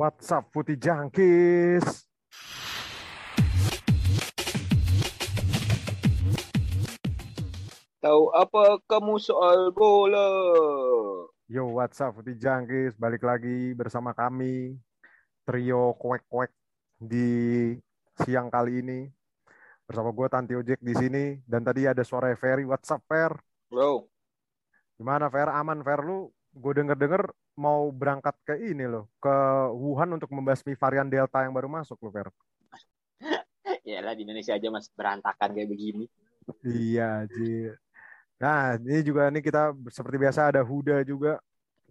WhatsApp Putih Jangkis. Tahu apa kamu soal bola? Yo, WhatsApp Putih Jangkis. Balik lagi bersama kami. Trio kuek-kuek di siang kali ini. Bersama gue Tanti Ojek di sini. Dan tadi ada suara Ferry. WhatsApp, Fer? Bro, Gimana, Fer? Aman, Fer? Lu gue denger-denger mau berangkat ke ini loh. Ke Wuhan untuk membasmi varian Delta yang baru masuk loh, Fer. ya di Indonesia aja masih berantakan kayak begini. Iya, Ji. Nah, ini juga nih kita seperti biasa ada Huda juga.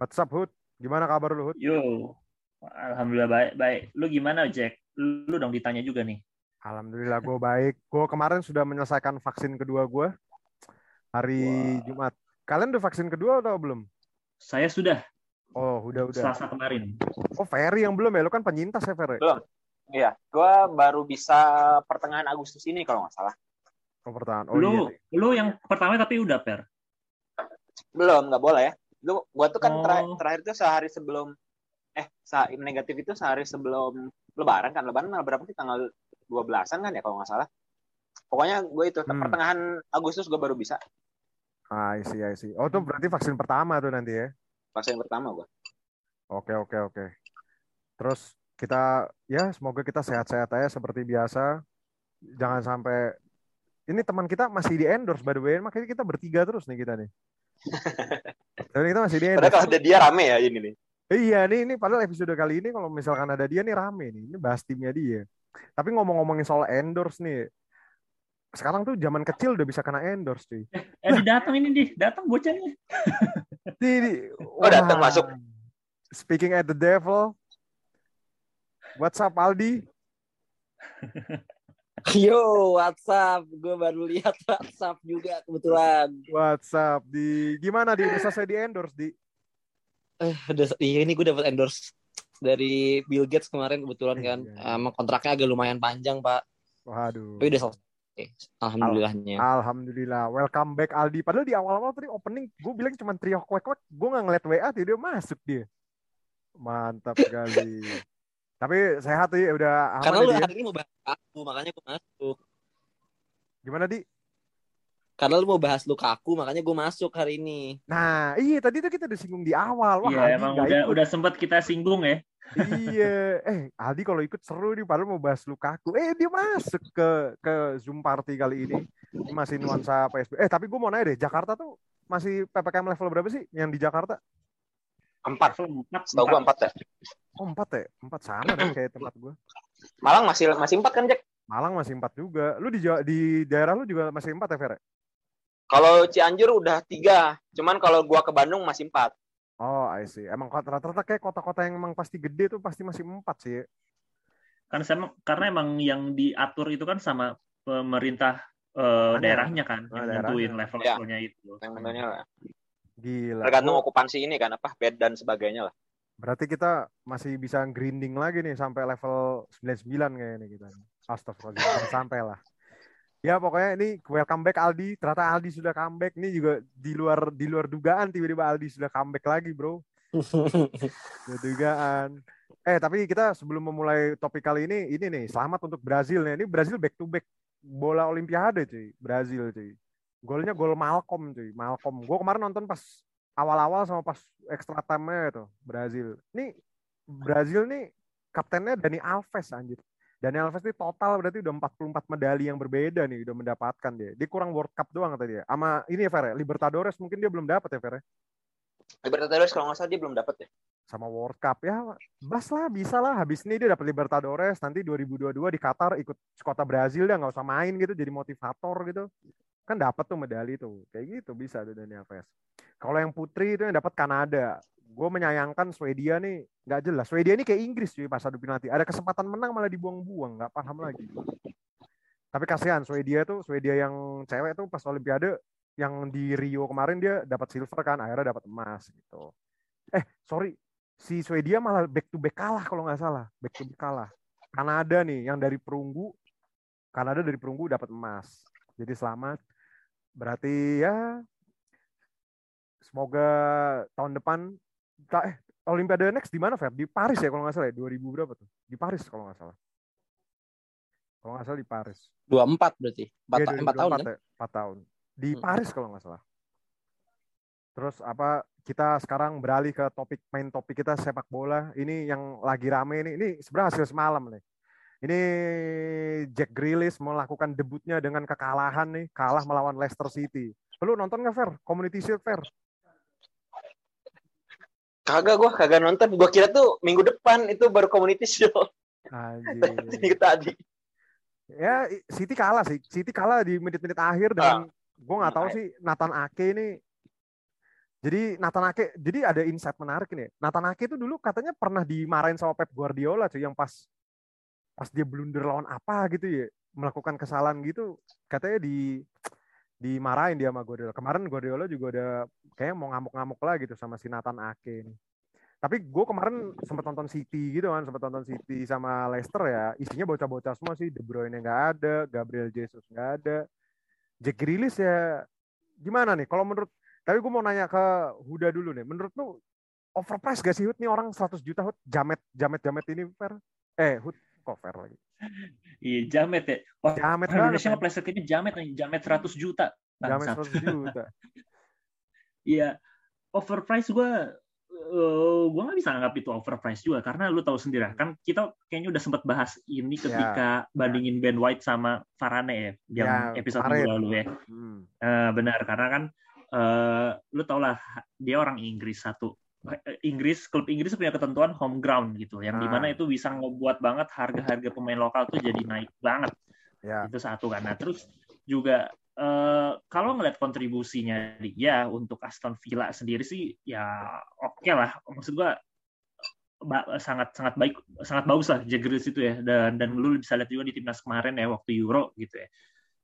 WhatsApp, Hud? Gimana kabar lu, Hud? Yo, alhamdulillah baik, baik. Lu gimana, Jack? Lu dong ditanya juga nih. Alhamdulillah gue baik. Gue kemarin sudah menyelesaikan vaksin kedua gue hari Wah. Jumat. Kalian udah vaksin kedua atau belum? Saya sudah Oh, udah udah. Selasa kemarin. Oh, Ferry yang belum ya? Lu kan penyintas ya, Ferry? Belum. Iya, gua baru bisa pertengahan Agustus ini kalau nggak salah. Oh, pertahanan. Oh, lu, iya. lu yang pertama tapi udah per. Belum, nggak boleh ya. Lu, gua tuh kan Oh. terakhir, terakhir tuh sehari sebelum eh sa negatif itu sehari sebelum Lebaran kan. Lebaran tanggal berapa sih? Tanggal 12-an kan ya kalau nggak salah. Pokoknya gue itu Hmm. pertengahan Agustus gue baru bisa Ah, I see, I see. Oh, itu berarti vaksin pertama tuh nanti ya? Vaksin pertama gue. Oke, oke, oke. Terus kita, ya semoga kita sehat-sehat aja seperti biasa. Jangan sampai, ini teman kita masih di endorse by the way, makanya kita bertiga terus nih kita nih. Tapi kita masih di Padahal endorse. kalau ada dia rame ya ini nih. Iya nih, ini padahal episode kali ini kalau misalkan ada dia nih rame nih, ini bahas timnya dia. Tapi ngomong-ngomongin soal endorse nih, sekarang tuh zaman kecil udah bisa kena endorse cuy. Eh, di datang ini di, datang bocahnya. Di, di, Oh, datang wah. masuk. Speaking at the devil, what's up Aldi? Yo, WhatsApp. Gue baru lihat WhatsApp juga kebetulan. What's up di gimana di udah selesai di endorse di? Eh, udah, iya, ini gue dapat endorse dari Bill Gates kemarin kebetulan kan. Iya. Emang kontraknya agak lumayan panjang, Pak. Waduh. Tapi udah selesai. Alhamdulillahnya. Alhamdulillah, welcome back Aldi. Padahal di awal-awal tadi opening gue bilang cuma trio kuek-kuek, gue nggak ngeliat WA dia masuk dia. Mantap sekali. Tapi sehat ya udah aman Karena lu hari ini mau bahas aku, makanya gue masuk. Gimana di? Karena lu mau bahas Lukaku, makanya gue masuk hari ini. Nah, iya tadi tuh kita udah singgung di awal. Wah, Iya, Aldi emang udah ikut. udah sempat kita singgung ya. iya. Eh, Aldi kalau ikut seru nih, padahal mau bahas Lukaku. Eh, dia masuk ke ke Zoom party kali ini. Ini masih nuansa PSB. Eh, tapi gue mau nanya deh, Jakarta tuh masih PPKM level berapa sih yang di Jakarta? Empat. Setahu gue empat. ya. Oh, empat ya? Empat sama deh kayak tempat gue. Malang masih masih empat kan Jack? Malang masih empat juga. Lu di di daerah lu juga masih empat ya, Fer? Kalau Cianjur udah tiga. Cuman kalau gua ke Bandung masih empat. Oh, I see. Emang kota- rata-rata kayak kota-kota yang emang pasti gede tuh pasti masih empat sih. Kan sama karena emang yang diatur itu kan sama pemerintah eh, Mana? daerahnya kan Ah, yang daerahnya. nentuin level-levelnya itu. Yang namanya lah. Gila. Tergantung okupansi ini kan apa bed dan sebagainya lah. Berarti kita masih bisa grinding lagi nih sampai level 99 kayaknya kita. Astagfirullah, sampai lah. Ya pokoknya ini welcome back Aldi. Ternyata Aldi sudah comeback. Ini juga di luar di luar dugaan tiba-tiba Aldi sudah comeback lagi, Bro. Dugaan. Eh tapi kita sebelum memulai topik kali ini, ini nih selamat untuk Brazil nih. Ini Brazil back to back bola Olimpiade cuy, Brazil cuy. Golnya gol Malcolm cuy, Malcolm. Gue kemarin nonton pas awal-awal sama pas extra time-nya itu Brazil. Nih Brazil nih kaptennya Dani Alves anjir. Dani Alves ini total berarti udah 44 medali yang berbeda nih udah mendapatkan dia. Dia kurang World Cup doang tadi ya. Sama ini ya Fer, ya, Libertadores mungkin dia belum dapat ya Fer. ya? Libertadores kalau nggak salah dia belum dapat ya. sama World Cup ya bas lah bisa lah habis ini dia dapat Libertadores nanti 2022 di Qatar ikut kota Brazil dia nggak usah main gitu jadi motivator gitu kan dapat tuh medali tuh kayak gitu bisa tuh Dani Alves kalau yang putri itu yang dapat Kanada gue menyayangkan Swedia nih nggak jelas. Swedia ini kayak Inggris cuy pas adu penalti. Ada kesempatan menang malah dibuang-buang nggak paham lagi. Tapi kasihan Swedia tuh Swedia yang cewek tuh pas Olimpiade yang di Rio kemarin dia dapat silver kan akhirnya dapat emas gitu. Eh sorry. Si Swedia malah back to back kalah kalau nggak salah. Back to back kalah. Kanada nih yang dari perunggu Kanada dari perunggu dapat emas. Jadi selamat. Berarti ya semoga tahun depan eh Olimpiade next di mana, Fer? Di Paris ya kalau nggak salah ya? 2000 berapa tuh? Di Paris kalau nggak salah. Kalau nggak salah di Paris. 24 berarti. 4, Iya, ta- empat tahun 2024 kan? ya? Empat tahun. Di Hmm. Paris kalau nggak salah. Terus apa kita sekarang beralih ke topik main topik kita sepak bola. Ini yang lagi rame ini. Ini sebenarnya hasil semalam nih. Ini Jack Grealish melakukan debutnya dengan kekalahan nih, kalah melawan Leicester City. Lu nonton nggak Fer? Community Shield Fer? Kagak gua kagak nonton. Gua kira tuh minggu depan itu baru community show. Minggu tadi. Ya City kalah sih. City kalah di menit-menit akhir dengan gue nggak tahu sih Nathan Ake ini. Jadi Nathan Ake, jadi ada insight menarik nih. Nathan Ake itu dulu katanya pernah dimarahin sama Pep Guardiola cuy yang pas pas dia blunder lawan apa gitu ya, melakukan kesalahan gitu, katanya di dimarahin dia sama Guardiola. Kemarin Guardiola juga udah kayak mau ngamuk-ngamuk lah gitu sama si Nathan Ake ini. Tapi gue kemarin sempat nonton City gitu kan, sempat nonton City sama Leicester ya. Isinya bocah-bocah semua sih. De Bruyne nggak ada, Gabriel Jesus nggak ada. Jack Grealish ya gimana nih? Kalau menurut, tapi gue mau nanya ke Huda dulu nih. Menurut lu overprice gak sih Hud nih orang 100 juta Hud? Jamet, jamet, jamet ini fair? Eh Hud, fair lagi? Iya, jamet ya. Wah, Jamet orang banget. Indonesia ngepleset ini jamet nih, jamet 100 juta. Jamet Bangsat. 100 juta. Iya, overprice gue, uh, gue nggak bisa anggap itu overprice juga karena lu tahu sendiri kan kita kayaknya udah sempat bahas ini ketika bandingin Ben White sama Varane ya, yang Ya, episode kemarin. minggu lalu ya. Hmm. Eh, benar karena kan eh, lu tau lah dia orang Inggris satu Inggris klub Inggris punya ketentuan home ground gitu yang Ah. di mana itu bisa ngebuat banget harga-harga pemain lokal tuh jadi naik banget. Ya. itu satu kan. Nah terus juga eh, kalau ngeliat kontribusinya dia untuk Aston Villa sendiri sih ya oke lah. Maksud gua ba- sangat sangat baik sangat bagus lah Grealish itu ya. Dan dan lu bisa lihat juga di timnas kemarin ya waktu Euro gitu ya.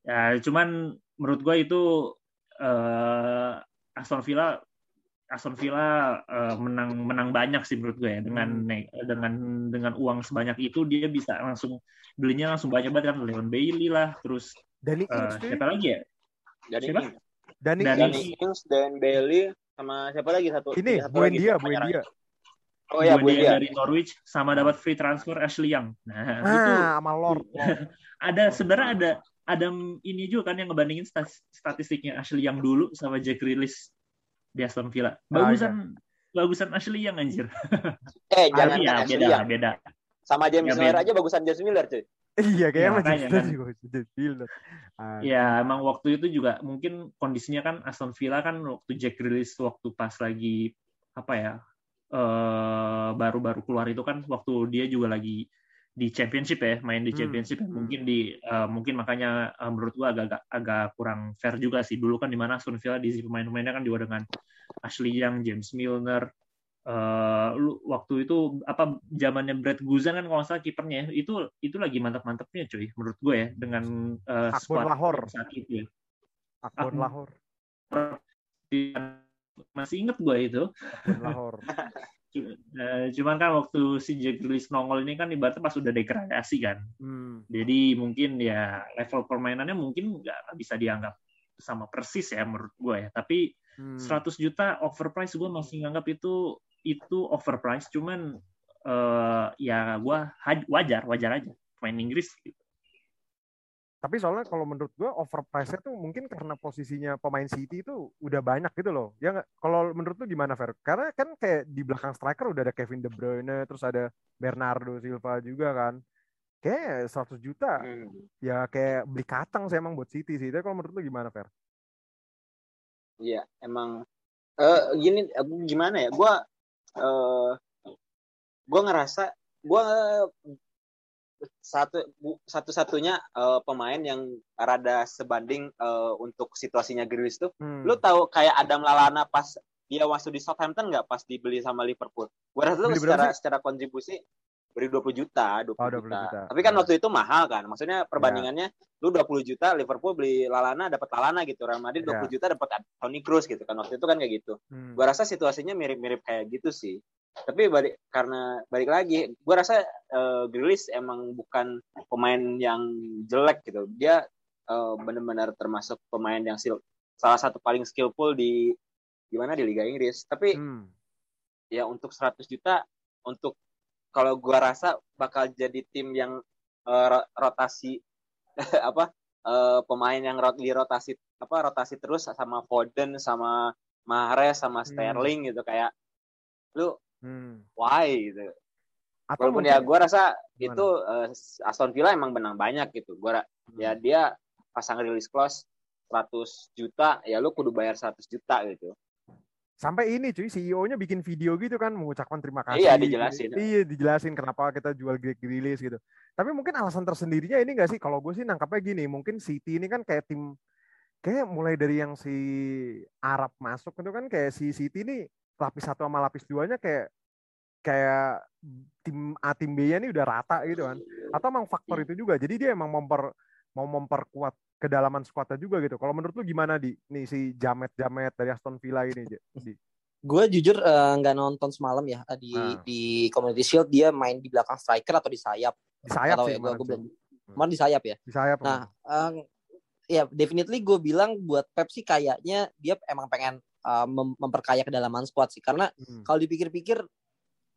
Ya cuman menurut gua itu eh, Aston Villa Aston Villa eh, menang menang banyak sih menurut gue ya dengan Hmm. dengan dengan uang sebanyak itu dia bisa langsung belinya langsung banyak banget kan Leon Bailey lah terus Danny eh, Ings siapa lagi ya Jadi Siapa? Danny Danny Ings. Danny Ings dan Bailey sama siapa lagi satu? Ini satu lagi, Buendia, nyerang? Buendia. Oh ya, Buendia dari Norwich sama dapat free transfer Ashley Young nah itu Ah, sama Lord. ada sebenarnya ada ada ini juga kan yang ngebandingin statistiknya Ashley Young dulu sama Jack Grealish di Aston Villa. Bagusan bagusan Ashley Young anjir. Eh, jangan iya, kan beda Ashley lah, beda. Sama James Ya, Miller aja bagusan James Miller, cuy. Iya, Ya, kayaknya masih makanya kita kan. juga James Miller. Ah, Ya emang waktu itu juga mungkin kondisinya kan Aston Villa kan waktu Jack Grealish waktu pas lagi apa ya eh baru-baru keluar itu kan waktu dia juga lagi di championship ya main di Hmm, championship ya. hmm. mungkin di eh, mungkin makanya eh, menurut gua agak, agak agak kurang fair juga sih dulu kan di mana Aston Villa di pemain-pemainnya kan juga dengan Ashley Young, James Milner lu waktu itu apa zamannya Brad Guzan kan kalau nggak salah kipernya ya, itu itu lagi mantap-mantapnya cuy menurut gue ya dengan Akbon squad Lahore. saat itu ya Akbon Ah. Lahore. masih inget gue itu Akbon Lahore. Eh, cuman kan waktu si Jack Grealish nongol ini kan ibaratnya pas udah degradasi kan Hmm. jadi mungkin ya level permainannya mungkin nggak bisa dianggap sama persis ya menurut gue ya tapi Hmm. 100 juta overprice gue masih nganggap itu itu overprice cuman eh, ya gue wajar wajar aja pemain Inggris gitu. Tapi soalnya kalau menurut gua overprice-nya tuh mungkin karena posisinya pemain City itu udah banyak gitu loh. Ya? Kalau menurut lu gimana, Fer? Karena kan kayak di belakang striker udah ada Kevin De Bruyne, terus ada Bernardo Silva juga kan. Kayak 100 juta Hmm. ya kayak beli kacang sih emang buat City sih. Tapi kalau menurut lu gimana, Fer? Iya, emang eh gini aku gimana ya? Gua eh gua ngerasa gua satu bu- satu-satunya eh, pemain yang rada sebanding eh, untuk situasinya Grealish tuh. Hmm. Lu tahu kayak Adam Lallana pas dia masuk di Southampton nggak pas dibeli sama Liverpool? Gua rasa secara sih? secara kontribusi beri 20 juta, 20, Oh, 20 juta. juta. Tapi kan Ya. waktu itu mahal kan. Maksudnya perbandingannya lu 20 juta Liverpool beli Lallana dapat Lallana gitu. Real Madrid 20 Ya. juta dapat Toni Kroos gitu kan. Waktu itu kan kayak gitu. Hmm. Gua rasa situasinya mirip-mirip kayak gitu sih. Tapi balik karena balik lagi, gua rasa eh, Grealish emang bukan pemain yang jelek gitu. Dia eh, benar-benar termasuk pemain yang sil- salah satu paling skillful di gimana di Liga Inggris. Tapi Hmm. ya untuk 100 juta untuk kalau gua rasa bakal jadi tim yang ro- rotasi apa eh, pemain yang rot di rotasi apa rotasi terus sama Foden sama Mahrez sama Hmm. Sterling gitu kayak lu Hmm. why gitu Atau walaupun mungkin ya gua rasa Gimana? itu eh, Aston Villa emang menang banyak gitu gua Hmm. ya dia pasang release clause 100 juta ya lu kudu bayar 100 juta gitu sampai ini cuy CEO-nya bikin video gitu kan mengucapkan terima kasih. Iya, dijelasin. Iya, dijelasin kenapa kita jual Greg Grealish gitu. Tapi mungkin alasan tersendirinya ini enggak sih kalau gue sih nangkapnya gini, mungkin City ini kan kayak tim kayak mulai dari yang si Arab masuk itu kan kayak si City ini lapis satu sama lapis duanya kayak kayak tim A tim B-nya ini udah rata gitu kan. Atau emang faktor itu juga. Jadi dia emang memper mau memperkuat kedalaman skuadnya juga gitu. Kalau menurut lu gimana di nih si Jamet Jamet dari Aston Villa ini di Gue jujur eh, nggak nonton semalam ya eh, di Nah. di Community Shield dia main di belakang striker atau di sayap. di sayap tahu sih ya, gua, kemarin gua sih. belum. Kemarin di sayap ya. di sayap Nah, eh, ya definitely gue bilang buat Pep sih kayaknya dia emang pengen eh, mem- memperkaya kedalaman squad sih karena Hmm. kalau dipikir-pikir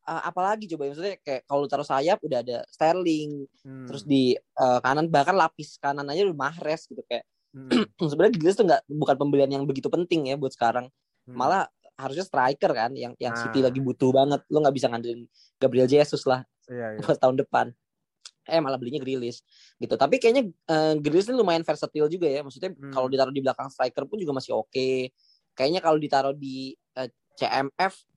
eh, apalagi coba maksudnya kayak kalau taruh sayap udah ada Sterling Hmm. terus di eh, kanan bahkan lapis kanan aja udah Mahrez gitu kayak Hmm. sebenarnya Grealish tuh nggak bukan pembelian yang begitu penting ya buat sekarang Hmm. malah harusnya striker kan yang yang Nah. City lagi butuh banget lu nggak bisa ngandelin Gabriel Jesus lah iya iya. pas tahun depan eh malah belinya Grealish gitu tapi kayaknya eh, Grealish ini lumayan versatile juga ya maksudnya Hmm. kalau ditaruh di belakang striker pun juga masih oke kayaknya kalau ditaruh di eh, CMF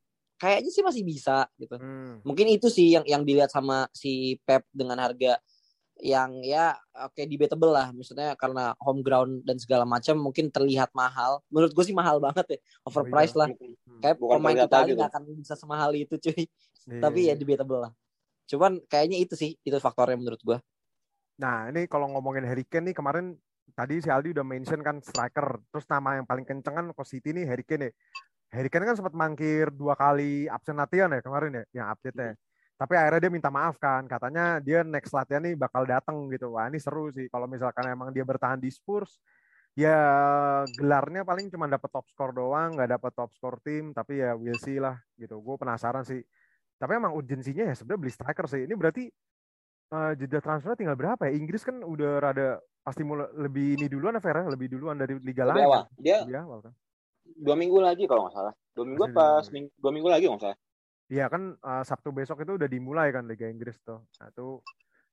kayaknya sih masih bisa gitu Hmm. mungkin itu sih yang yang dilihat sama si Pep dengan harga yang ya oke debatable lah maksudnya karena home ground dan segala macam mungkin terlihat mahal menurut gue sih mahal banget ya overpriced lah kayak Bukan pemain tuh. nggak akan bisa semahal itu cuy Iya, tapi iya. ya debatable lah cuman kayaknya itu sih itu faktornya menurut gue Nah, ini kalau ngomongin Harry Kane nih kemarin tadi si Aldi udah mention kan striker. Terus nama yang paling kenceng kan ke City nih Harry Kane nih. Harry Kane kan sempat mangkir dua kali absen latihan ya kemarin ya, yang update-nya. Tapi akhirnya dia minta maaf kan, katanya dia next latihan nih bakal datang gitu. Wah, ini seru sih kalau misalkan emang dia bertahan di Spurs. Ya gelarnya paling cuma dapat top score doang, nggak dapat top score tim, tapi ya we'll see lah gitu. Gue penasaran sih. Tapi emang urgensinya ya sebenarnya beli striker sih. Ini berarti eh, jeda transfer tinggal berapa ya? Inggris kan udah rada pasti mulai lebih ini duluan ya Fer, ya? lebih duluan dari liga Lebih lain. awal. kan? Dia Lebih awal kan. Dua minggu lagi kalau nggak salah. Dua minggu apa dua seminggu, dua minggu lagi kalau nggak salah. Iya kan eh, Sabtu besok itu udah dimulai kan Liga Inggris tuh. Nah itu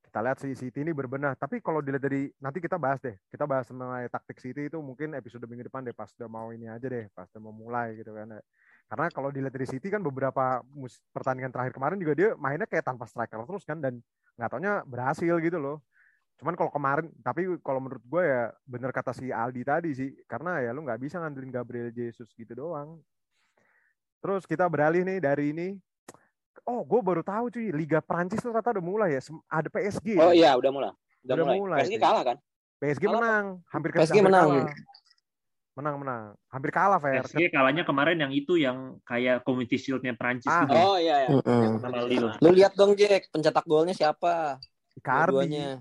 kita lihat si City ini berbenah. Tapi kalau dilihat dari nanti kita bahas deh. Kita bahas mengenai taktik City itu mungkin episode minggu depan deh pas udah mau ini aja deh, pas udah mau mulai gitu kan. Karena kalau dilihat dari City kan beberapa pertandingan terakhir kemarin juga dia mainnya kayak tanpa striker terus kan dan nggak taunya berhasil gitu loh. Cuman kalau kemarin, tapi kalau menurut gue ya bener kata si Aldi tadi sih, karena ya lu nggak bisa ngandelin Gabriel Jesus gitu doang. Terus kita beralih nih dari ini. Oh, gue baru tahu cuy, Liga Prancis tuh ternyata udah mulai ya. Ada PSG. Oh iya, udah mulai. Udah, Udah mulai. mulai, PSG sih. kalah kan? PSG Kalah menang, hampir PSG hampir menang. kalah. Menang menang, hampir kalah Fer. PSG kalahnya kemarin yang itu yang kayak Community Shield-nya Prancis Ah. gitu. Oh iya iya. Sama Lille. lu lihat dong Jack pencetak golnya siapa Icardi.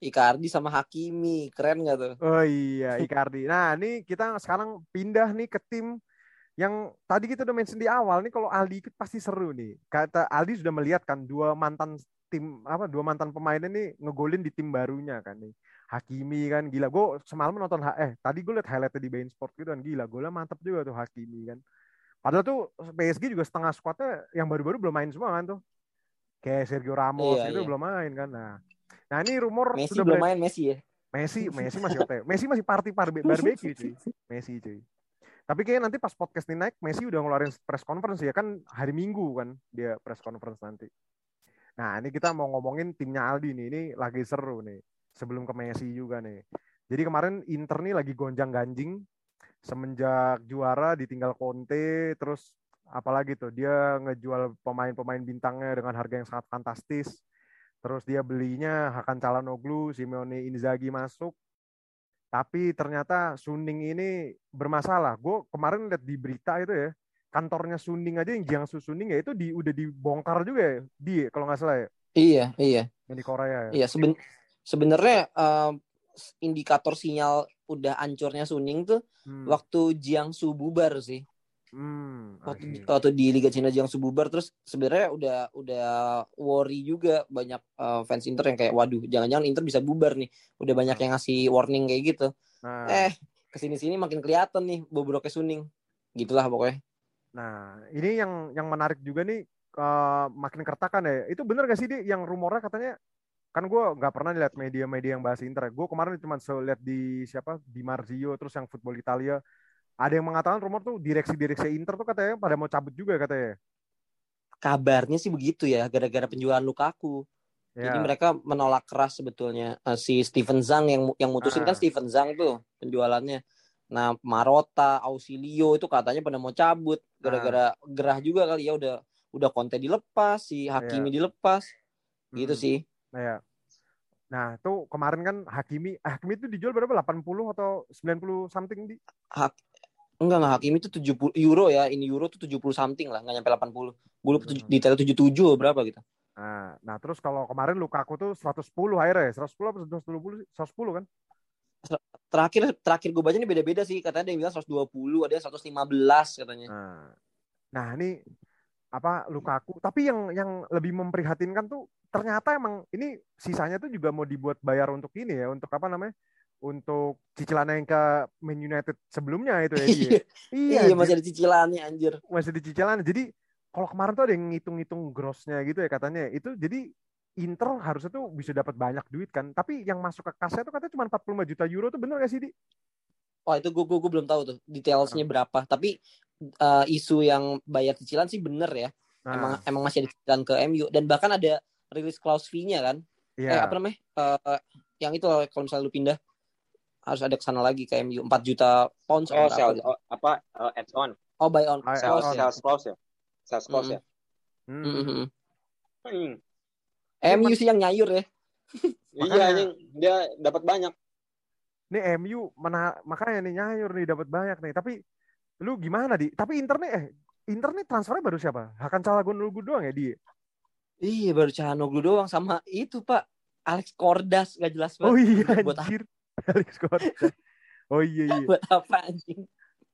Icardi sama Hakimi keren gak tuh Oh iya, Icardi. Nah, ini kita sekarang pindah nih ke tim yang tadi kita udah mention di awal nih kalau Aldi ikut pasti seru nih. Kata Aldi sudah melihat kan dua mantan tim apa dua mantan pemainnya nih ngegolin di tim barunya kan nih. Hakimi kan gila. Gue semalam nonton eh tadi gue liat highlightnya di Bein Sport gitu kan gila. Golnya mantap juga tuh Hakimi kan. Padahal tuh PSG juga setengah squadnya yang baru-baru belum main semua kan tuh. Kayak Sergio Ramos Iya, itu iya. belum main kan. Nah, nah ini rumor Messi sudah belum main Messi ya Messi, Messi masih OTW. Messi masih party parbe barbecue cuy. Messi cuy. Tapi kayaknya nanti pas podcast ini naik, Messi udah ngeluarin press conference ya kan hari Minggu kan dia press conference nanti. Nah ini kita mau ngomongin timnya Aldi nih, ini lagi seru nih. Sebelum ke Messi juga nih. Jadi kemarin Inter nih lagi gonjang ganjing semenjak juara ditinggal Conte, terus apalagi tuh dia ngejual pemain-pemain bintangnya dengan harga yang sangat fantastis. Terus dia belinya Hakan Calhanoglu, Simeone Inzaghi masuk. Tapi ternyata Suning ini bermasalah. Gue kemarin lihat di berita itu ya, kantornya Suning aja yang Jiangsu Suning ya itu di, udah dibongkar juga ya, di kalau nggak salah ya, iya iya yang di Korea ya. iya seben sebenarnya eh, indikator sinyal udah hancurnya Suning tuh Hmm. waktu Jiangsu bubar sih Hmm, waktu, waktu di Liga Cina Jiangsu bubar terus sebenarnya udah udah worry juga banyak eh, fans Inter yang kayak waduh jangan-jangan Inter bisa bubar nih. Udah banyak yang ngasih warning kayak gitu. Nah, eh ke sini-sini makin kelihatan nih bobroknya Suning. Gitulah pokoknya. Nah ini yang yang menarik juga nih eh, makin kertakan ya. Itu bener gak sih di yang rumornya katanya kan gue nggak pernah lihat media-media yang bahas Inter. Gue kemarin cuma lihat di siapa? Di Marzio terus yang Football Italia ada yang mengatakan rumor tuh direksi-direksi Inter tuh katanya pada mau cabut juga katanya. kabarnya sih begitu ya gara-gara penjualan Lukaku Ya. jadi mereka menolak keras sebetulnya Eh, si Steven Zhang yang yang mutusin Ah. kan Steven Zhang tuh penjualannya nah Marota Ausilio itu katanya pada mau cabut gara-gara gerah juga kali ya udah udah Conte dilepas si Hakimi dilepas gitu Hmm. sih Nah, ya. Nah, tuh kemarin kan Hakimi, Hakimi itu dijual berapa? 80 atau 90 something di? Enggak enggak Hakimi itu 70 euro ya ini euro tuh 70 something lah nggak nyampe 80 gue lupa tujuh- Hmm. detail 77 berapa gitu Nah, nah terus kalau kemarin Lukaku tuh 110 akhirnya ya, 110 apa 120 sih? 110 kan? terakhir terakhir gue baca ini beda-beda sih katanya ada yang bilang 120 ada yang 115 katanya Nah, nah ini apa Lukaku, tapi yang yang lebih memprihatinkan tuh ternyata emang ini sisanya tuh juga mau dibuat bayar untuk ini ya, untuk apa namanya? Untuk cicilan yang ke Man United sebelumnya itu ya dia. iya iya anjir. masih ada cicilannya anjir masih di cicilan. Jadi kalau kemarin tuh ada yang ngitung-ngitung grossnya gitu ya katanya. Itu jadi Inter harusnya tuh bisa dapat banyak duit kan. Tapi yang masuk ke kasnya tuh katanya cuma 45 juta euro tuh bener gak sih, Di? Oh itu gue gue belum tahu tuh detailsnya Ah. berapa. Tapi eh, isu yang bayar cicilan sih bener ya. Nah, Emang emang masih ada cicilan ke MU dan bahkan ada release clause fee-nya kan. Eh iya. apa namanya? Eh, yang itu kalau misalnya lu pindah harus ada ke sana lagi ke MU 4 juta pounds Oh, sell, berapa gitu. oh, apa uh, add on, Oh buy on sales, ya. sales close ya, sales close Mm. ya. Hmm. Mm, mm, mm. Hmm. MU sih yang nyayur ya. Iya, anjing dia dapat banyak. Nih MU mana makanya nih nyayur nih dapat banyak nih. Tapi lu gimana di? Tapi Inter nih eh Inter nih transfernya baru siapa? Hakan Calhanoglu doang ya dia. Iya baru Canoglu doang sama itu Pak Alex Kordas gak jelas banget. Oh iya Buat apa? anjir. Alex Cortez. Oh iya iya. Buat apa anjing?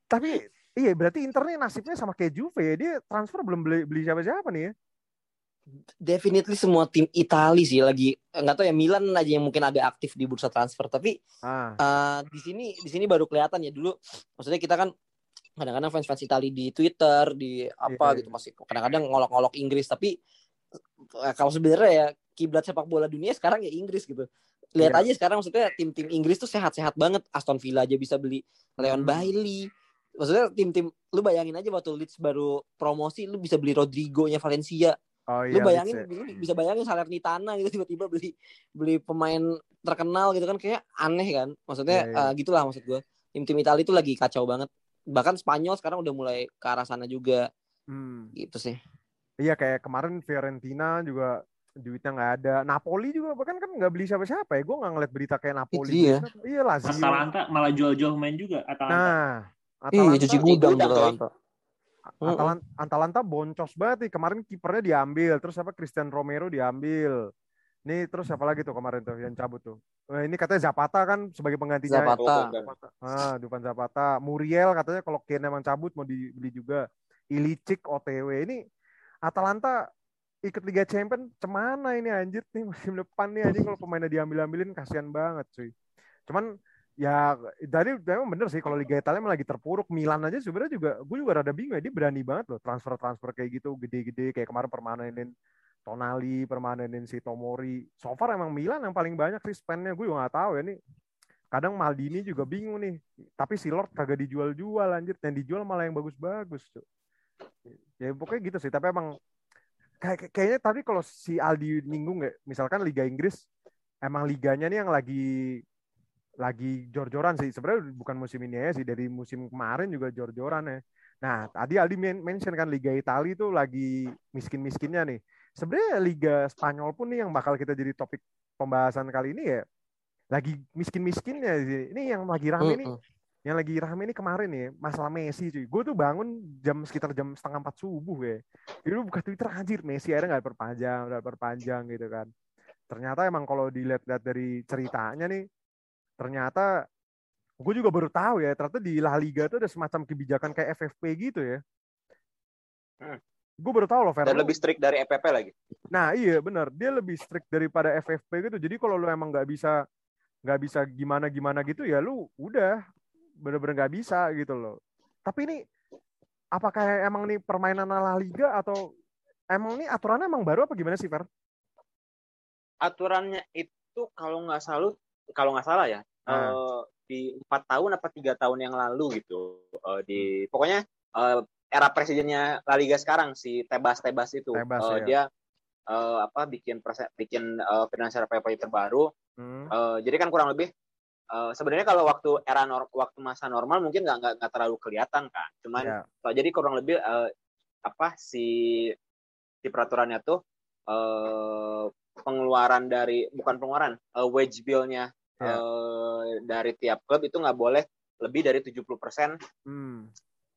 Tapi iya berarti Inter nih nasibnya sama kayak Juve ya. Dia transfer belum beli beli siapa-siapa nih ya. Definitely semua tim Itali sih lagi nggak tahu ya Milan aja yang mungkin agak aktif di bursa transfer tapi Ah, eh, di sini di sini baru kelihatan ya dulu maksudnya kita kan kadang-kadang fans-fans Itali di Twitter di apa Iya. gitu masih kadang-kadang ngolok-ngolok Inggris tapi eh, kalau sebenarnya ya kiblat sepak bola dunia sekarang ya Inggris gitu lihat Iya. aja sekarang maksudnya tim-tim Inggris tuh sehat-sehat banget Aston Villa aja bisa beli Leon Hmm. Bailey maksudnya tim-tim lu bayangin aja waktu Leeds baru promosi lu bisa beli Rodrigo-nya Valencia oh lu iya. bayangin Leeds ya. lu bisa bayangin Salernitana gitu tiba-tiba beli beli pemain terkenal gitu kan kayak aneh kan maksudnya Iya, iya. eh, gitulah maksud gue tim-tim Italia itu lagi kacau banget bahkan Spanyol sekarang udah mulai ke arah sana juga Hmm. gitu sih Iya kayak kemarin Fiorentina juga duitnya nggak ada. Napoli juga bahkan kan nggak beli siapa-siapa ya. Gue nggak ngeliat berita kayak Napoli. Siapa. Iya Lazio. Atalanta malah jual-jual main juga Atalanta. Nah, iya Atalanta, cuci gudang. Atalanta. Atalanta, Atalanta boncos banget nih. Kemarin kipernya diambil. Terus apa Christian Romero diambil. Nih terus siapa lagi tuh kemarin tuh yang cabut tuh. Eh, ini katanya Zapata kan sebagai penggantinya. Zapata. Zapata. Ah, Dufan Zapata. Muriel katanya kalau Kane emang cabut mau dibeli juga. Ilicic OTW. Ini Atalanta ikut Liga Champion cemana ini anjir nih musim depan nih anjing kalau pemainnya diambil-ambilin kasihan banget cuy. Cuman ya tadi memang bener sih kalau Liga Italia emang lagi terpuruk Milan aja sebenarnya juga gue juga rada bingung ya dia berani banget loh transfer-transfer kayak gitu gede-gede kayak kemarin permanenin Tonali, permanenin si Tomori. So far emang Milan yang paling banyak sih gue juga nggak tahu ya nih. Kadang Maldini juga bingung nih. Tapi si Lord kagak dijual-jual anjir. Yang dijual malah yang bagus-bagus. Cuy. Ya pokoknya gitu sih. Tapi emang kayak kayaknya tadi kalau si Aldi nyinggung ya, misalkan Liga Inggris emang liganya nih yang lagi lagi jor-joran sih. Sebenarnya bukan musim ini ya sih, dari musim kemarin juga jor-joran ya. Nah, tadi Aldi men- mention kan Liga Italia itu lagi miskin-miskinnya nih. Sebenarnya Liga Spanyol pun nih yang bakal kita jadi topik pembahasan kali ini ya lagi miskin-miskinnya sih. Ini yang lagi rame nih Mm-mm. Yang lagi rame ini kemarin nih masalah Messi cuy. Gue tuh bangun jam sekitar jam setengah empat subuh ya. Jadi lu buka Twitter anjir Messi akhirnya nggak perpanjang, nggak perpanjang gitu kan. Ternyata emang kalau dilihat-lihat dari ceritanya nih, ternyata Gue juga baru tahu ya, ternyata di La Liga tuh ada semacam kebijakan kayak FFP gitu ya. Hmm. Gue baru tahu loh, Fer. Dan lebih strict dari EPP lagi. Nah iya benar, dia lebih strict daripada FFP gitu. Jadi kalau lu emang nggak bisa nggak bisa gimana gimana gitu ya lu udah bener-bener nggak bisa gitu loh. Tapi ini apakah emang nih permainan La Liga atau emang nih aturannya emang baru apa gimana sih Fer? Aturannya itu kalau nggak salah kalau nggak salah ya Ah. eh, di empat tahun apa tiga tahun yang lalu gitu eh, di pokoknya eh, era presidennya La Liga sekarang si Tebas Tebas itu Tebas, eh, ya. dia eh, apa bikin bikin eh, financial play terbaru Hmm. Eh, jadi kan kurang lebih eh, sebenarnya kalau waktu era nor- waktu masa normal mungkin nggak nggak terlalu kelihatan kan cuman so, jadi kurang lebih eh, apa si si peraturannya tuh eh, pengeluaran dari bukan pengeluaran eh, wage bill-nya Ya. eh, dari tiap klub itu nggak boleh lebih dari 70% Hmm.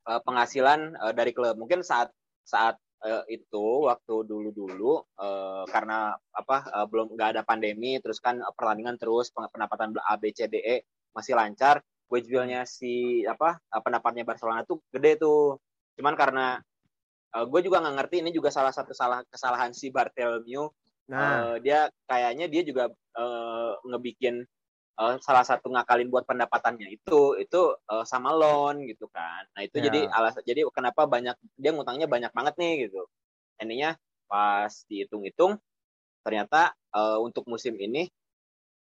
eh, penghasilan eh, dari klub. Mungkin saat saat eh, itu waktu dulu-dulu eh, karena apa eh, belum nggak ada pandemi, terus kan pertandingan terus pendapatan A B C D E masih lancar, wage bill-nya si apa eh, pendapatnya Barcelona tuh gede tuh. Cuman karena gue juga nggak ngerti ini juga salah satu salah kesalahan si Bartholomew Nah, Eh, dia kayaknya dia juga eh, ngebikin eh, salah satu ngakalin buat pendapatannya itu itu eh, sama loan gitu kan. Nah itu Ya. jadi alasan jadi kenapa banyak dia ngutangnya banyak banget nih gitu. Endingnya pas dihitung-hitung ternyata eh, untuk musim ini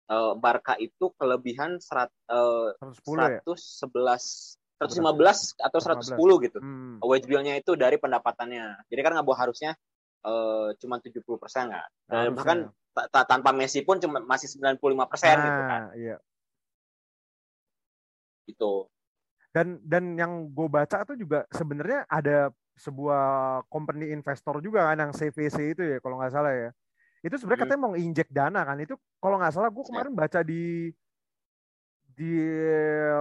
eh, Barca itu kelebihan serat, eh, 110 ya? 111 115 atau 110 gitu Hmm. wage bill-nya itu dari pendapatannya. Jadi kan nggak harusnya eh, cuma 70 persen. Dan Harusnya. bahkan ta- tanpa Messi pun cuma masih 95 persen gitu kan. Nah, iya. Gitu. Dan dan yang gue baca tuh juga sebenarnya ada sebuah company investor juga kan yang CVC itu ya kalau nggak salah ya. Itu sebenarnya Hmm. katanya mau injek dana kan. Itu kalau nggak salah gue kemarin baca di di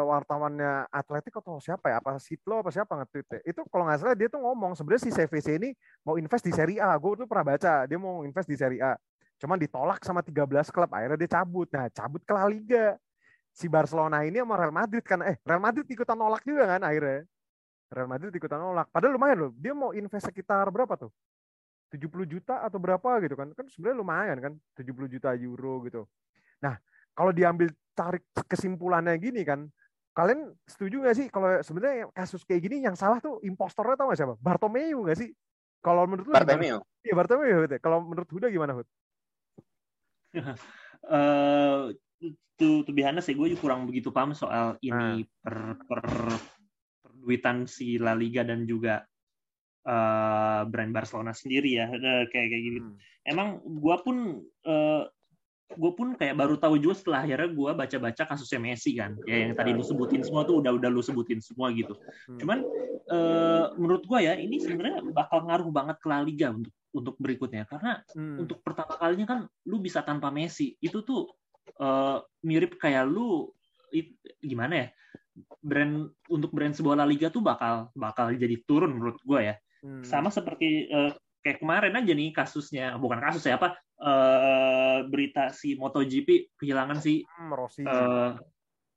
wartawannya Atletik atau siapa ya apa Sitlo apa siapa nge-tweet ya. itu kalau nggak salah dia tuh ngomong sebenarnya si CVC ini mau invest di Serie A gue tuh pernah baca dia mau invest di Serie A cuman ditolak sama 13 klub akhirnya dia cabut. Nah cabut ke La Liga. Si Barcelona ini sama Real Madrid kan. Eh Real Madrid ikutan nolak juga kan akhirnya. Real Madrid ikutan nolak. Padahal lumayan loh. Dia mau invest sekitar berapa tuh? 70 juta atau berapa gitu kan. Kan sebenarnya lumayan kan. 70 juta euro gitu. Nah kalau diambil tarik kesimpulannya gini kan. Kalian setuju nggak sih kalau sebenarnya kasus kayak gini yang salah tuh impostornya tau gak siapa? Bartomeu nggak sih? Kalau menurut lu? Bartomeu. Iya Bartomeu ya. kalau menurut Huda gimana Hud? Eh tuh tuh biasa sih gue kurang begitu paham soal ini Ah. per, per perduitan si La Liga dan juga eh, brand Barcelona sendiri ya Eh, kayak kayak gitu. Hmm. Emang gue pun eh, gue pun kayak baru tahu juga setelah akhirnya gue baca-baca kasusnya Messi kan ya yang tadi lu sebutin semua tuh udah udah lu sebutin semua gitu Hmm. cuman eh, menurut gue ya ini sebenarnya bakal ngaruh banget ke La Liga untuk untuk berikutnya karena Hmm. untuk pertama kalinya kan lu bisa tanpa Messi itu tuh eh, mirip kayak lu it- gimana ya brand untuk brand sebuah La Liga tuh bakal bakal jadi turun menurut gue ya Hmm. sama seperti eh, kayak kemarin aja nih kasusnya bukan kasus ya apa eh, berita si MotoGP kehilangan si Hmm, Rossi. eh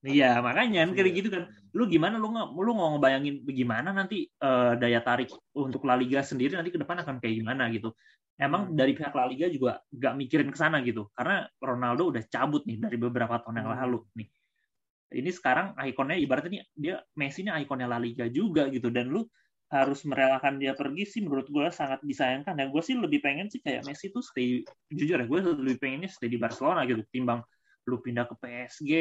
iya makanya kan kayak Iya. gitu kan. Lu gimana? Lu nggak lu nggak ngebayangin bagaimana nanti eh, daya tarik untuk La Liga sendiri nanti ke depan akan kayak gimana gitu. Emang Hmm. dari pihak La Liga juga nggak mikirin ke sana gitu. Karena Ronaldo udah cabut nih dari beberapa tahun yang Hmm. lalu nih. Ini sekarang ikonnya ibaratnya nih dia Messi ini ikonnya La Liga juga gitu. Dan lu harus merelakan dia pergi sih menurut gue sangat disayangkan. Dan gue sih lebih pengen sih kayak Messi tuh stay jujur ya gue lebih pengennya stay di Barcelona gitu timbang lu pindah ke PSG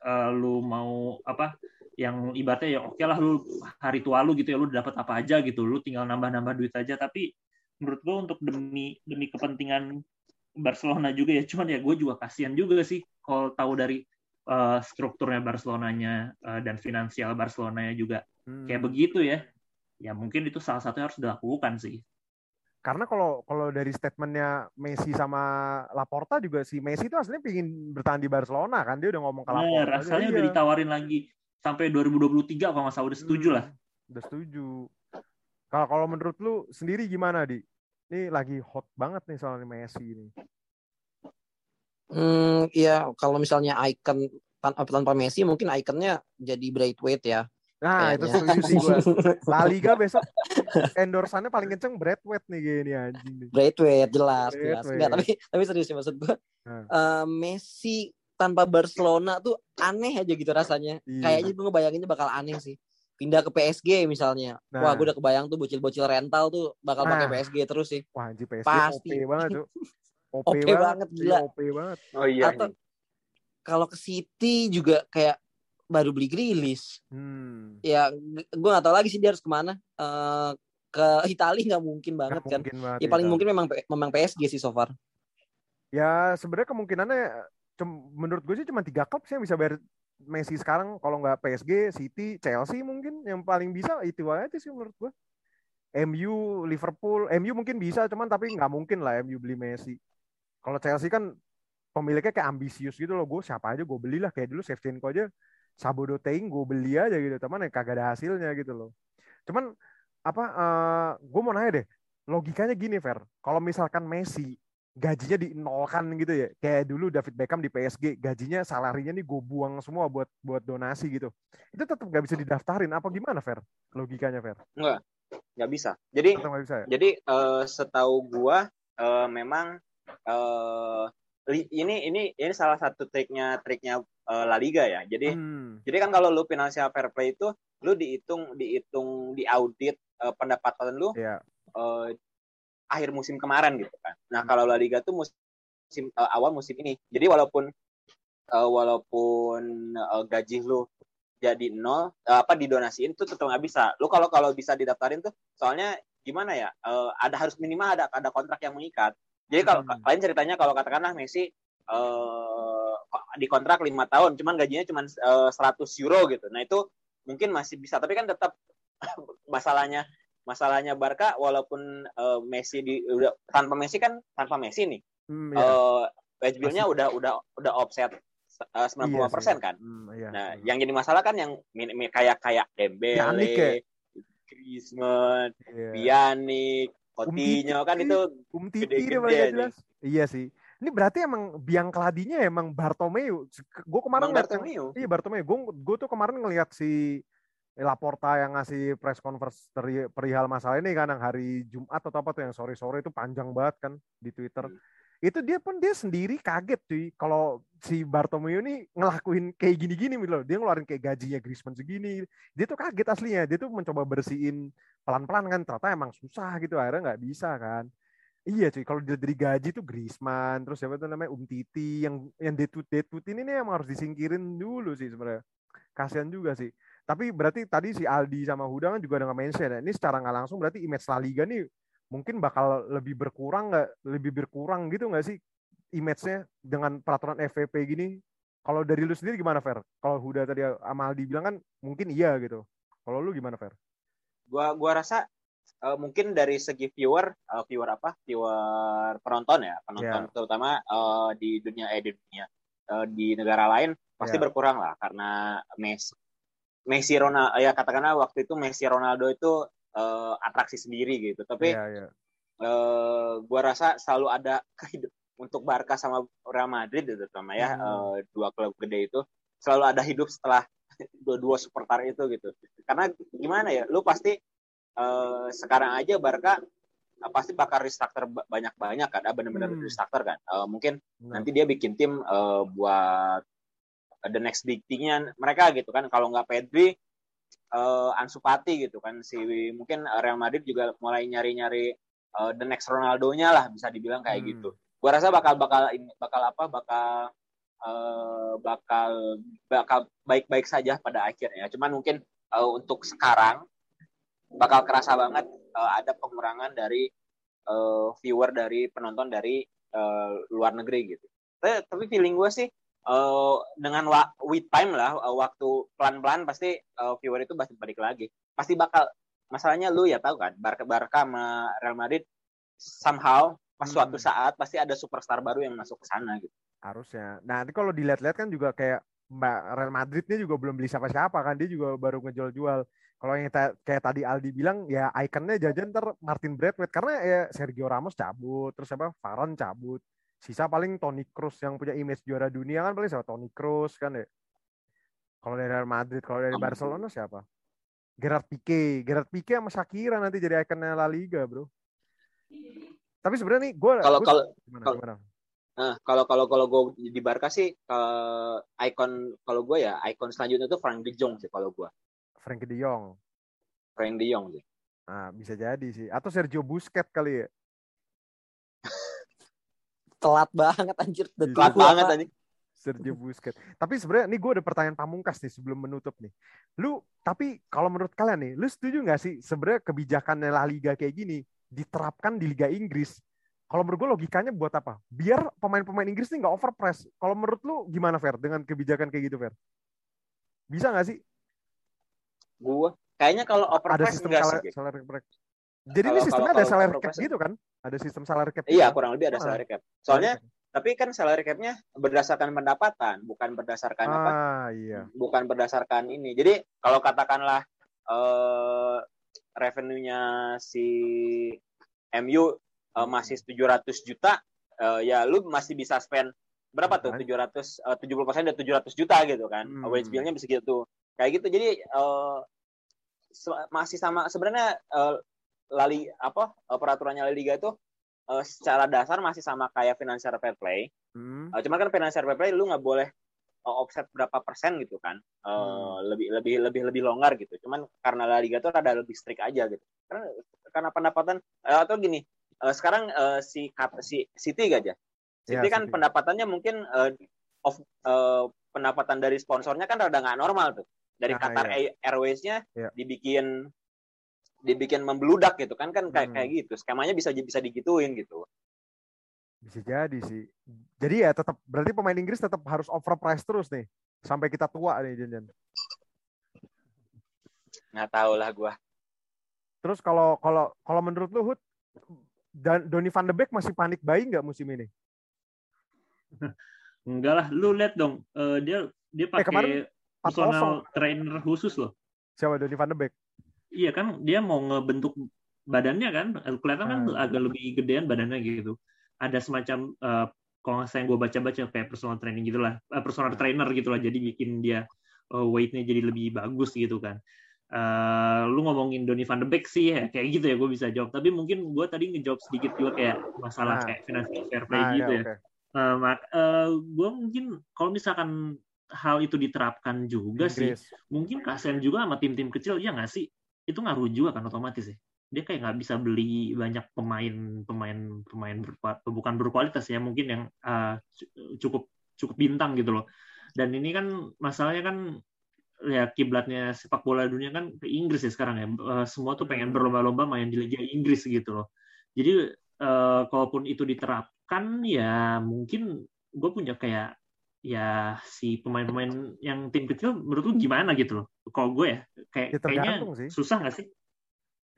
eh, lu mau apa yang ibaratnya ya oke lah lu hari tua lu gitu ya lu dapat apa aja gitu lu tinggal nambah-nambah duit aja. Tapi menurut gue untuk demi demi kepentingan Barcelona juga ya cuman ya gue juga kasihan juga sih kalau tahu dari eh, strukturnya Barcelonanya eh, dan finansial Barcelonanya juga. Hmm. kayak begitu ya. Ya mungkin itu salah satu yang harus dilakukan sih Karena kalau kalau dari statementnya Messi sama Laporta juga si Messi itu aslinya pingin bertahan di Barcelona kan dia udah ngomong ke Laporta. asalnya Iya. udah ditawarin lagi sampai 2023 kalau nggak salah udah setuju Hmm, lah Udah setuju. Kalau kalau menurut lu sendiri gimana di? Ini lagi hot banget nih soal Messi ini. Hmm, ya kalau misalnya icon tan- tanpa Messi mungkin ikonnya jadi Braithwaite ya. Nah, itu Kayaknya. setuju sih gue. La Liga besok endorsannya paling kenceng Bradway nih gini anjing nih. Braithwaite jelas, jelas. Enggak, tapi tapi serius sih maksud gue. Hmm. eh, Messi tanpa Barcelona tuh aneh aja gitu rasanya. Iya. Kayaknya gue ngebayanginnya bakal aneh sih. Pindah ke PSG misalnya. Nah. Wah, gue udah kebayang tuh bocil-bocil rental tuh bakal pakai Nah. PSG terus sih. Wah, anjing PSG Pasti. OP banget, Cuk. OP, OP banget, banget, Iya, gila. OP banget. Oh iya. Atau kalau ke City juga kayak baru beli Grealish. Hmm. Ya, gue gak tahu lagi sih dia harus ke mana. Eh ke Italia nggak mungkin banget Nggak kan. mungkin banget. Ya paling itu. mungkin memang memang PSG sih so far. Ya sebenarnya kemungkinannya menurut gue sih cuma tiga klub sih yang bisa bayar Messi sekarang kalau nggak PSG, City, Chelsea mungkin yang paling bisa itu aja sih menurut gue. MU, Liverpool, MU mungkin bisa cuman tapi nggak mungkin lah MU beli Messi. Kalau Chelsea kan pemiliknya kayak ambisius gitu loh, gue siapa aja gue beli lah kayak dulu Shevchenko aja Sabodo Teing gue beli aja gitu, teman ya kagak ada hasilnya gitu loh. Cuman apa eh gue mau nanya deh, logikanya gini Fer, kalau misalkan Messi gajinya dinolkan gitu ya kayak dulu David Beckham di PSG gajinya salarinya nih gue buang semua buat buat donasi gitu. Itu tetap nggak bisa didaftarin apa gimana Fer? Logikanya Fer? Nggak bisa. Jadi nggak bisa ya? jadi eh, setahu gua eh, memang eh, li- ini ini ini salah satu triknya triknya eh, La Liga ya. Jadi Hmm, jadi kan kalau lu financial fair play itu lu dihitung dihitung di audit eh, pendapatan lu ya eh, akhir musim kemarin gitu kan. Nah, kalau La Liga tuh musim eh, awal musim ini. Jadi walaupun eh, walaupun eh, gaji lu jadi nol eh, apa didonasiin tuh tetap nggak bisa. Lu kalau kalau bisa didaftarin tuh soalnya gimana ya? eh, ada harus minimal ada ada kontrak yang mengikat. Jadi kalau Hmm. lain ceritanya kalau katakanlah Messi eh di kontrak lima tahun, cuman gajinya cuman eh, 100 euro gitu. Nah itu mungkin masih bisa, tapi kan tetap masalahnya masalahnya Barca walaupun eh, Messi di udah tanpa Messi kan tanpa Messi nih Hmm, ya. eh wage bill-nya udah udah udah offset eh, 95% Iya sih. kan. Hmm, iya. Nah, Hmm. yang jadi masalah kan yang kayak kayak Dembele, ya? Griezmann, Iya. Pjanic, Coutinho kan Umtiti. itu Um Gede-gede iya sih ini berarti emang biang keladinya emang Bartomeu gue kemarin Bang ngeliat Bartomeu. Iya Bartomeu. Gue gue tuh kemarin ngelihat si Laporta yang ngasih press conference teri- perihal masalah ini kan yang hari Jumat atau apa tuh yang sore-sore itu panjang banget kan di Twitter. Hmm. Itu dia pun dia sendiri kaget cuy kalau si Bartomeu ini ngelakuin kayak gini-gini gitu loh. Dia ngeluarin kayak gajinya Griezmann segini. Dia tuh kaget aslinya. Dia tuh mencoba bersihin pelan-pelan kan ternyata emang susah gitu akhirnya nggak bisa kan. Iya cuy, kalau dari gaji tuh Griezmann, terus siapa tuh namanya Umtiti yang yang detut detut ini nih emang harus disingkirin dulu sih sebenarnya. Kasihan juga sih. Tapi berarti tadi si Aldi sama Huda kan juga udah nge-mention ya. Ini secara nggak langsung berarti image La Liga nih mungkin bakal lebih berkurang nggak? Lebih berkurang gitu nggak sih image-nya dengan peraturan FVP gini? Kalau dari lu sendiri gimana Fer? Kalau Huda tadi sama Aldi bilang kan mungkin iya gitu. Kalau lu gimana Fer? Gua gua rasa eh, mungkin dari segi viewer, eh, viewer apa? Viewer penonton ya, penonton terutama eh, di dunia eh di dunia eh, di negara lain pasti Ya. berkurang lah karena Messi Messi Ronaldo ya katakanlah waktu itu Messi Ronaldo itu eh, atraksi sendiri gitu. Tapi Iya, iya. eh gua rasa selalu ada kehidup untuk Barca sama Real Madrid itu terutama ya Hmm. dua klub gede itu selalu ada hidup setelah dua-dua superstar itu gitu karena gimana ya lu pasti eh, sekarang aja Barca eh, pasti bakal restructure ba- banyak-banyak kan ah, bener-bener Hmm. restructure kan Eh, mungkin Benar. nanti dia bikin tim eh, buat the next big thing-nya mereka gitu kan kalau nggak Pedri eh Ansu Fati gitu kan si mungkin Real Madrid juga mulai nyari-nyari eh, the next Ronaldo-nya lah bisa dibilang kayak Hmm. gitu. Gua rasa bakal bakal bakal apa bakal eh, bakal bakal baik-baik saja pada akhirnya. Cuman mungkin eh, untuk sekarang bakal kerasa banget eh, ada pengurangan dari eh, viewer dari penonton dari eh, luar negeri gitu. Tapi, tapi feeling gue sih eh, dengan wa- with time lah eh, waktu pelan-pelan pasti eh, viewer itu pasti balik lagi. Pasti bakal masalahnya lu ya tahu kan Barca Barca sama Real Madrid somehow pas Hmm. suatu saat pasti ada superstar baru yang masuk ke sana gitu. Harusnya. Nah, nanti kalau dilihat-lihat kan juga kayak Mbak Real Madrid ini juga belum beli siapa-siapa kan. Dia juga baru ngejual-jual. Kalau yang ta- kayak tadi Aldi bilang ya ikonnya jajan ntar Martin Braithwaite karena ya Sergio Ramos cabut, terus apa Varane cabut. Sisa paling Toni Kroos yang punya image juara dunia kan paling sama Toni Kroos kan ya. Kalau dari Real Madrid, kalau dari. Barcelona siapa? Gerard Pique, Gerard Pique sama Shakira nanti jadi ikonnya La Liga, bro. Tapi sebenarnya nih gue Kalau kalau gimana, kalau- gimana? Nah, kalau kalau kalau gue di Barca sih eh, ikon kalau gue ya ikon selanjutnya tuh Frank De Jong sih kalau gue. Frankie De Jong. Frank De Jong sih. Nah, bisa jadi sih. Atau Sergio Busquets kali ya. Telat banget anjir. Telat banget tadi. Sergio Busquets. Tapi sebenarnya nih gue ada pertanyaan pamungkas nih sebelum menutup nih. Lu tapi kalau menurut kalian nih, lu setuju nggak sih sebenarnya kebijakannya La Liga kayak gini diterapkan di Liga Inggris? Kalau menurut gue logikanya buat apa? Biar pemain-pemain Inggris nih nggak overpress. Kalau menurut lu gimana Fer dengan kebijakan kayak gitu Fer? Bisa nggak sih? Gue kayaknya kalau Ada overpress sistem salary, sih. Salary cap. Jadi ini Kalau- sistemnya kalau- ada salary cap gitu kan? Ada sistem salary cap. Iya, gitu. kurang lebih ada Ah. salary cap. Soalnya tapi kan salary cap-nya berdasarkan pendapatan, bukan berdasarkan apa? ah iya. Bukan berdasarkan ini. Jadi kalau katakanlah eh revenue-nya si MU eh, masih 700 juta, eh, ya lu masih bisa spend berapa tuh? Kan. 700 eh, 70% dari 700 juta gitu kan. Hmm. Wage bill-nya bisa gitu. Kayak gitu. Jadi eh, se- masih sama sebenarnya eh, lali apa eh, peraturannya La Liga itu eh, secara dasar masih sama kayak financial fair play. Hmm. Uh, cuman kan financial fair play lu nggak boleh uh, offset berapa persen gitu kan. Uh, Hmm. lebih lebih lebih lebih longgar gitu. Cuman karena La Liga tuh ada lebih strict aja gitu. Karena karena pendapatan uh, atau gini, uh, sekarang uh, si si City aja. Ya, City kan City. pendapatannya mungkin uh, of uh, pendapatan dari sponsornya kan rada nggak normal tuh. Dari Ah, Qatar iya. Airways-nya Iya. dibikin dibikin membludak gitu kan kan kayak Hmm. kayak gitu. Skemanya bisa bisa digituin gitu. Bisa jadi sih. Jadi ya tetap berarti pemain Inggris tetap harus overprice terus nih sampai kita tua nih Jan. Nggak tahu lah gua. Terus kalau kalau kalau menurut lu Hud dan Donny van de Beek masih panik bayi nggak musim ini? Enggak lah, lu lihat dong, eh, dia dia Eh, kemarin pakai personal 4-0. trainer khusus loh. Siapa Donny van de Beek? Iya kan, dia mau ngebentuk badannya kan, kelihatan kan Ah. agak lebih gedean badannya gitu. Ada semacam eh, kalau nggak yang gue baca-baca kayak personal training gitulah, eh, personal trainer gitulah, jadi bikin dia eh, weightnya jadi lebih bagus gitu kan. Eh, lu ngomongin Donny van de Beek sih ya kayak gitu ya gue bisa jawab. Tapi mungkin gue tadi ngejawab sedikit juga kayak masalah Ah. kayak financial fair play Ah, gitu ya, ya. Eh, mak- eh, gue mungkin kalau misalkan hal itu diterapkan juga sih, Inggris. mungkin kasihan juga sama tim-tim kecil ya nggak sih? Itu ngaruh juga kan otomatis ya. Dia kayak nggak bisa beli banyak pemain pemain pemain berkuat bukan berkualitas ya mungkin yang cu- cukup cukup bintang gitu loh. Dan ini kan masalahnya kan ya kiblatnya sepak bola dunia kan ke Inggris ya sekarang ya. Eh, semua tuh pengen berlomba-lomba main di Liga Inggris gitu loh. Jadi eh, kalaupun itu diterapkan ya mungkin gue punya kayak ya si pemain-pemain yang tim kecil menurut lu gimana gitu loh? Kalau gue ya kayak Ya, kayaknya tergantung sih. susah nggak sih?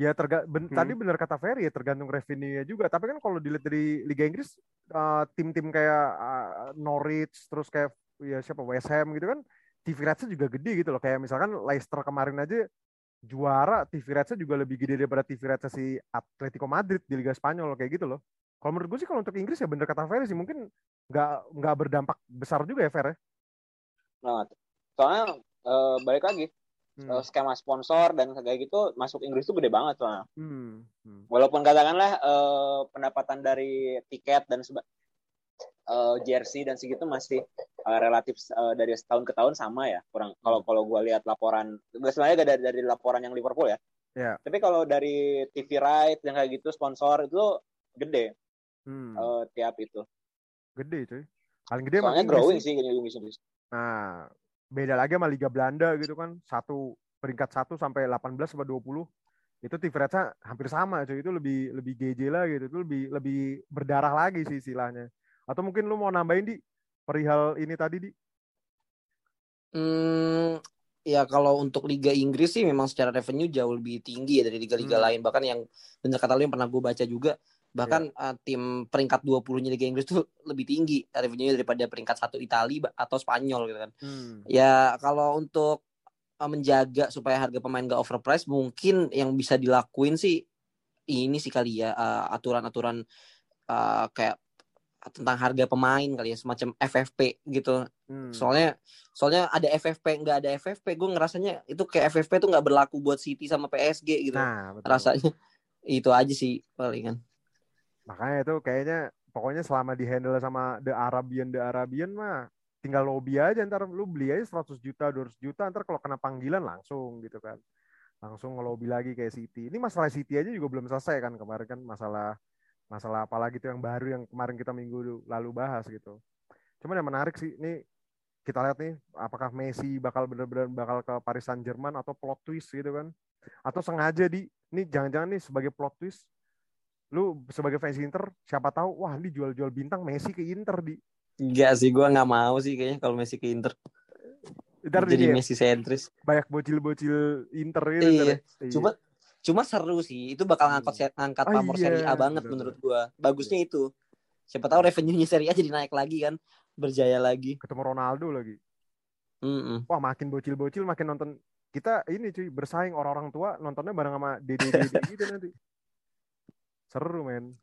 Ya terga ben- Hmm. tadi benar kata Ferry ya tergantung revenue-nya juga. Tapi kan kalau dilihat dari Liga Inggris eh, tim-tim kayak eh, Norwich terus kayak ya siapa West Ham gitu kan TV rights-nya juga gede gitu loh. Kayak misalkan Leicester kemarin aja juara TV rights-nya juga lebih gede daripada TV rights si Atletico Madrid di Liga Spanyol kayak gitu loh. Kalau menurut gue sih kalau untuk Inggris ya bener kata Ferry sih mungkin nggak nggak berdampak besar juga ya Fer ya. Nah, soalnya eh, balik lagi Hmm. eh, skema sponsor dan kayak gitu masuk Inggris tuh gede banget soalnya. Hmm. Hmm. Walaupun katakanlah eh, pendapatan dari tiket dan seba- eh, jersey dan segitu masih eh, relatif eh, dari setahun ke tahun sama ya. Kurang kalau kalau gue lihat laporan, gue sebenarnya gak dari, dari laporan yang Liverpool ya. Ya. Tapi kalau dari TV right yang kayak gitu sponsor itu gede Hmm. eh, tiap itu. Gede cuy. Paling gede Soalnya growing sih. kayaknya Inggris Inggris. Nah, beda lagi sama Liga Belanda gitu kan. Satu peringkat 1 sampai 18 sampai 20 itu TV rate hampir sama cuy. Itu lebih lebih GJ lah gitu. Itu lebih lebih berdarah lagi sih istilahnya. Atau mungkin lu mau nambahin di perihal ini tadi di Hmm, ya kalau untuk Liga Inggris sih memang secara revenue jauh lebih tinggi ya dari liga-liga Hmm. lain. Bahkan yang benar kata lu yang pernah gue baca juga, bahkan eh, tim peringkat 20-nya Liga Inggris tuh lebih tinggi revenue daripada peringkat satu Italia atau Spanyol gitu kan. Hmm. Ya kalau untuk eh, menjaga supaya harga pemain gak overpriced mungkin yang bisa dilakuin sih ini sih kali ya eh, aturan-aturan eh, kayak tentang harga pemain kali ya semacam FFP gitu. Hmm. Soalnya soalnya ada FFP nggak ada FFP gue ngerasanya itu kayak FFP tuh nggak berlaku buat City sama PSG gitu. Nah, betul. Rasanya itu aja sih palingan. Makanya itu kayaknya pokoknya selama di handle sama The Arabian The Arabian mah tinggal lobby aja ntar lu beli aja 100 juta 200 juta ntar kalau kena panggilan langsung gitu kan. Langsung ngelobi lagi kayak City. Ini masalah City aja juga belum selesai kan kemarin kan masalah masalah apalagi itu yang baru yang kemarin kita minggu lalu bahas gitu. Cuman yang menarik sih ini kita lihat nih apakah Messi bakal benar-benar bakal ke Paris Saint Germain atau plot twist gitu kan? Atau sengaja di ini jangan-jangan nih sebagai plot twist lu sebagai fans Inter siapa tahu wah ini jual-jual bintang Messi ke Inter di Enggak sih gue nggak mau sih kayaknya kalau Messi ke Inter. Ntar Jadi ya, Messi sentris. banyak bocil-bocil Inter gitu Iya. ntar ya. Iya. Cuma cuma seru sih. Itu bakal ngangkat ngangkat Oh, pamor iya, Serie A banget bener-bener. menurut gua. Bagusnya itu. Siapa tahu revenue-nya Serie A jadi naik lagi kan, berjaya lagi. ketemu Ronaldo lagi Mm-mm. wah makin bocil-bocil makin nonton kita ini cuy bersaing orang-orang tua nontonnya bareng sama dede-dede gitu nanti seru men.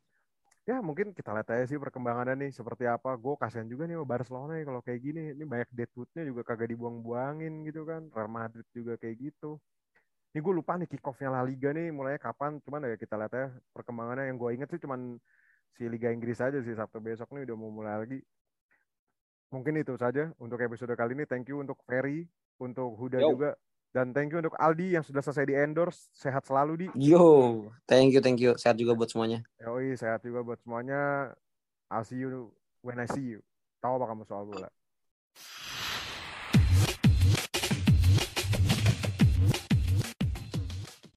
Ya mungkin kita lihat aja sih perkembangannya nih seperti apa. Gue kasihan juga nih sama Barcelona nih kalau kayak gini. Ini banyak deadwoodnya juga kagak dibuang-buangin gitu kan. Real Madrid juga kayak gitu. Ini gue lupa nih kick off-nya La Liga nih mulainya kapan. Cuman ya kita lihat ya perkembangannya. Yang gue inget sih cuman si Liga Inggris aja sih Sabtu besok nih udah mau mulai lagi. Mungkin itu saja untuk episode kali ini. Thank you untuk Ferry untuk Huda Yo. juga dan thank you untuk Aldi yang sudah selesai di endorse sehat selalu di Yo, thank you, thank you. Sehat juga buat semuanya. Yoi, sehat juga buat semuanya. I'll see you when I see you. Tahu apa kamu soal bola?